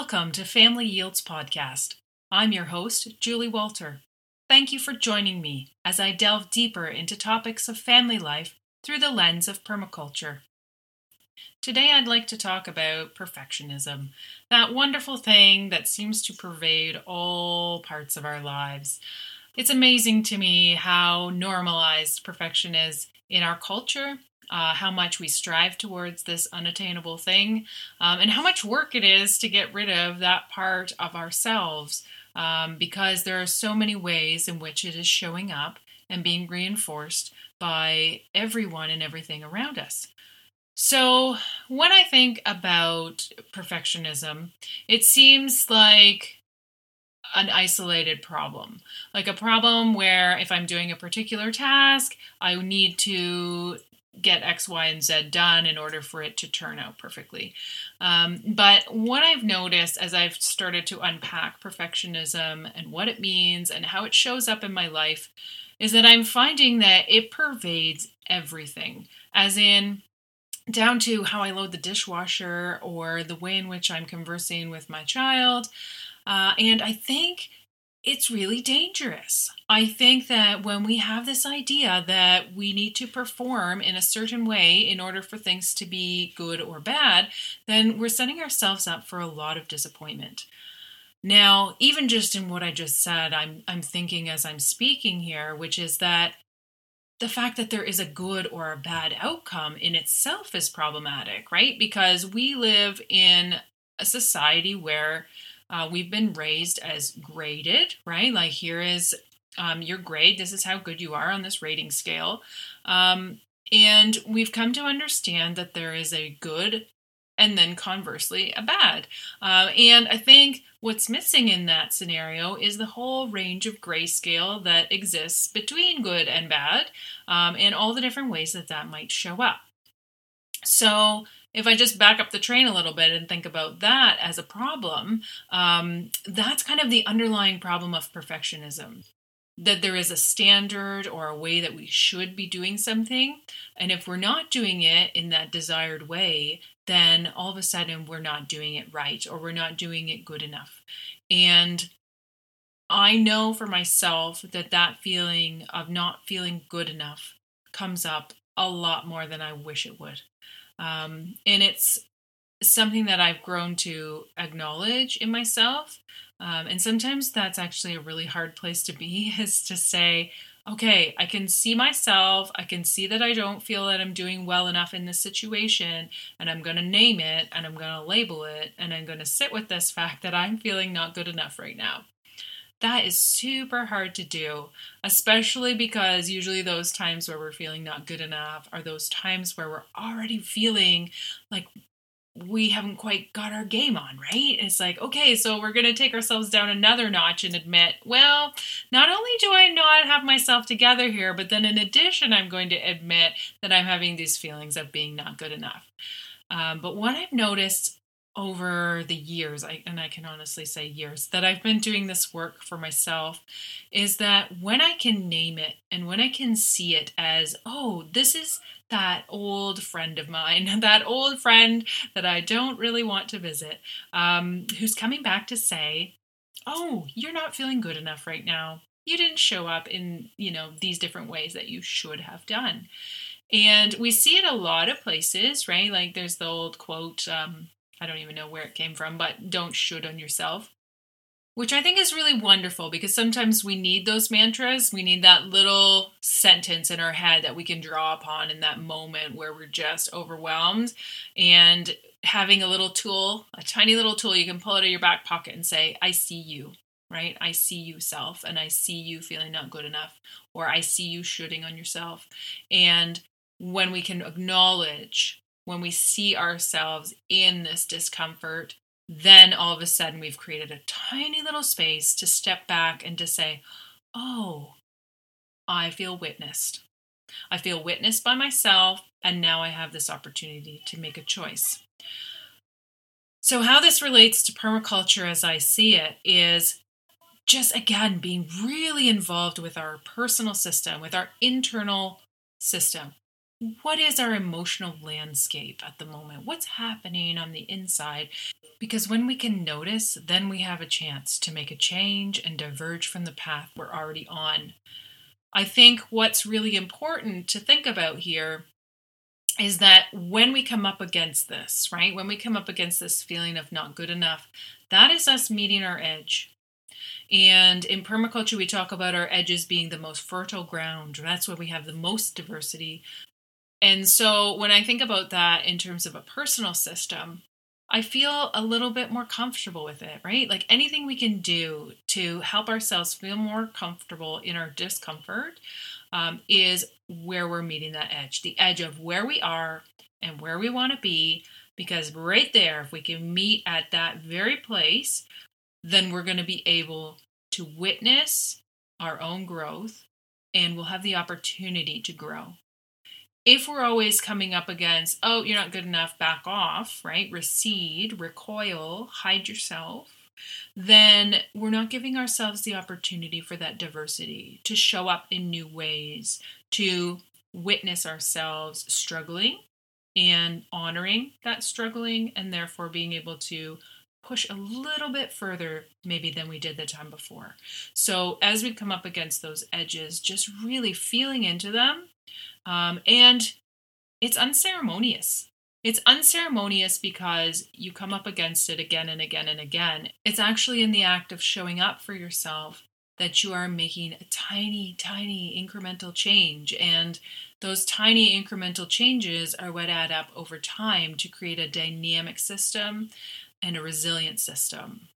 Welcome to Family Yields Podcast. I'm your host, Julie Walter. Thank you for joining me as I delve deeper into topics of family life through the lens of permaculture. Today, I'd like to talk about perfectionism, that wonderful thing that seems to pervade all parts of our lives. It's amazing to me how normalized perfection is in our culture uh, how much we strive towards this unattainable thing, um, and how much work it is to get rid of that part of ourselves um, because there are so many ways in which it is showing up and being reinforced by everyone and everything around us. So, when I think about perfectionism, it seems like an isolated problem. Like a problem where if I'm doing a particular task, I need to get X, Y, and Z done in order for it to turn out perfectly. Um, but what I've noticed as I've started to unpack perfectionism and what it means and how it shows up in my life is that I'm finding that it pervades everything, as in, down to how I load the dishwasher or the way in which I'm conversing with my child. Uh, and I think it's really dangerous. I think that when we have this idea that we need to perform in a certain way in order for things to be good or bad, then we're setting ourselves up for a lot of disappointment. Now, even just in what I just said, I'm I'm thinking as I'm speaking here, which is that the fact that there is a good or a bad outcome in itself is problematic, right? Because we live in a society where uh, we've been raised as graded, right? Like here is um, your grade. This is how good you are on this rating scale. Um, and we've come to understand that there is a good and then conversely a bad. Uh, and I think what's missing in that scenario is the whole range of grayscale that exists between good and bad um, and all the different ways that that might show up. So, if I just back up the train a little bit and think about that as a problem, um, that's kind of the underlying problem of perfectionism. That there is a standard or a way that we should be doing something. And if we're not doing it in that desired way, then all of a sudden we're not doing it right or we're not doing it good enough. And I know for myself that that feeling of not feeling good enough comes up a lot more than I wish it would. Um, and it's something that I've grown to acknowledge in myself. Um, and sometimes that's actually a really hard place to be is to say, okay, I can see myself. I can see that I don't feel that I'm doing well enough in this situation, and I'm going to name it and I'm going to label it, and I'm going to sit with this fact that I'm feeling not good enough right now. That is super hard to do, especially because usually those times where we're feeling not good enough are those times where we're already feeling like we haven't quite got our game on, right? It's like, okay, so we're going to take ourselves down another notch and admit, well, not only do I not have myself together here, but then in addition, I'm going to admit that I'm having these feelings of being not good enough. Um, but what I've noticed over the years, I, and I can honestly say years, that I've been doing this work for myself is that when I can name it and when I can see it as, oh, this is that old friend of mine, that old friend that I don't really want to visit, um, who's coming back to say, oh, you're not feeling good enough right now. You didn't show up in, you know, these different ways that you should have done. And we see it a lot of places, right? Like there's the old quote, um, I don't even know where it came from, but don't should on yourself. Which I think is really wonderful because sometimes we need those mantras. We need that little sentence in our head that we can draw upon in that moment where we're just overwhelmed. And having a little tool, a tiny little tool, you can pull out of your back pocket and say, I see you, right? I see you self, and I see you feeling not good enough, or I see you shooting on yourself. And when we can acknowledge when we see ourselves in this discomfort, then all of a sudden we've created a tiny little space to step back and to say, Oh, I feel witnessed. I feel witnessed by myself, and now I have this opportunity to make a choice. So, how this relates to permaculture as I see it is just again being really involved with our personal system, with our internal system what is our emotional landscape at the moment? What's happening on the inside? Because when we can notice, then we have a chance to make a change and diverge from the path we're already on. I think what's really important to think about here is that when we come up against this, right, when we come up against this feeling of not good enough, that is us meeting our edge. And in permaculture, we talk about our edges being the most fertile ground. That's where we have the most diversity. And so when I think about that in terms of a personal system, I feel a little bit more comfortable with it, right? Like anything we can do to help ourselves feel more comfortable in our discomfort um, is where we're meeting that edge the edge of where we are and where we want to be. Because right there, if we can meet at that very place, then we're going to be able to witness our own growth and we'll have the opportunity to grow. If we're always coming up against, oh, you're not good enough, back off, right? Recede, recoil, hide yourself, then we're not giving ourselves the opportunity for that diversity to show up in new ways, to witness ourselves struggling and honoring that struggling, and therefore being able to push a little bit further maybe than we did the time before. So as we come up against those edges, just really feeling into them. Um, and it's unceremonious. It's unceremonious because you come up against it again and again and again. It's actually in the act of showing up for yourself that you are making a tiny, tiny incremental change. And those tiny incremental changes are what add up over time to create a dynamic system and a resilient system.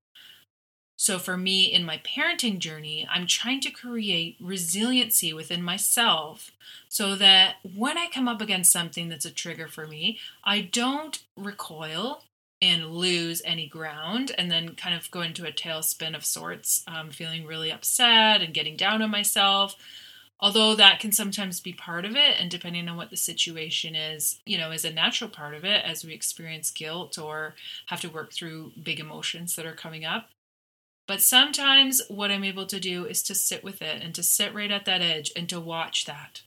So, for me in my parenting journey, I'm trying to create resiliency within myself so that when I come up against something that's a trigger for me, I don't recoil and lose any ground and then kind of go into a tailspin of sorts, um, feeling really upset and getting down on myself. Although that can sometimes be part of it and depending on what the situation is you know is a natural part of it as we experience guilt or have to work through big emotions that are coming up but sometimes what i'm able to do is to sit with it and to sit right at that edge and to watch that.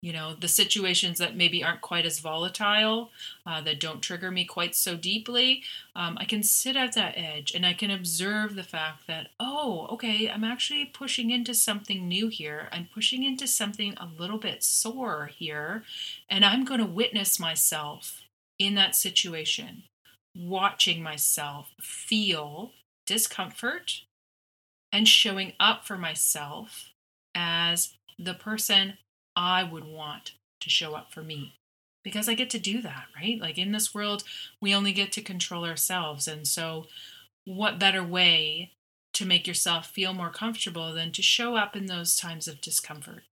You know the situations that maybe aren't quite as volatile uh, that don't trigger me quite so deeply um, i can sit at that edge and i can observe the fact that oh okay i'm actually pushing into something new here. I'm pushing into something a little bit sore here and i'm going to witness myself in that situation watching myself feel discomfort and showing up for myself as the person I would want to show up for me because I get to do that, right? Like in this world, we only get to control ourselves. And so, what better way to make yourself feel more comfortable than to show up in those times of discomfort?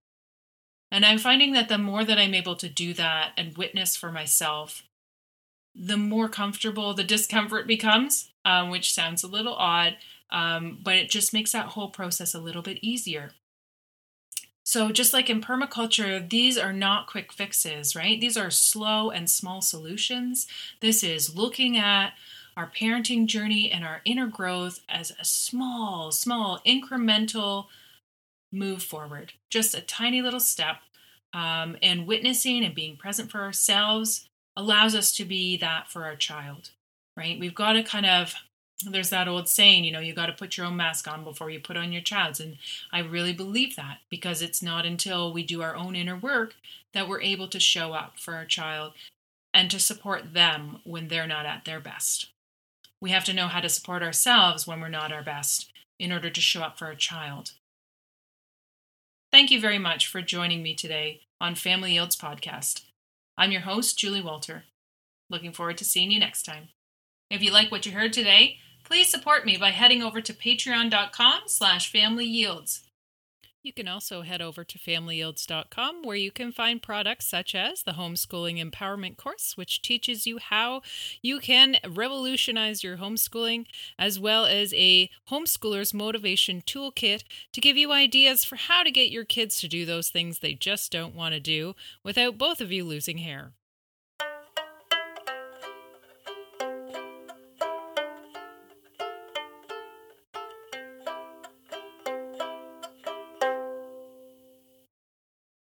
And I'm finding that the more that I'm able to do that and witness for myself, the more comfortable the discomfort becomes, um, which sounds a little odd, um, but it just makes that whole process a little bit easier. So, just like in permaculture, these are not quick fixes, right? These are slow and small solutions. This is looking at our parenting journey and our inner growth as a small, small, incremental move forward, just a tiny little step. Um, and witnessing and being present for ourselves allows us to be that for our child, right? We've got to kind of there's that old saying, you know, you got to put your own mask on before you put on your child's. And I really believe that because it's not until we do our own inner work that we're able to show up for our child and to support them when they're not at their best. We have to know how to support ourselves when we're not our best in order to show up for our child. Thank you very much for joining me today on Family Yields Podcast. I'm your host, Julie Walter. Looking forward to seeing you next time. If you like what you heard today, Please support me by heading over to patreon.com slash familyyields. You can also head over to familyyields.com where you can find products such as the Homeschooling Empowerment course, which teaches you how you can revolutionize your homeschooling, as well as a homeschooler's motivation toolkit to give you ideas for how to get your kids to do those things they just don't want to do without both of you losing hair.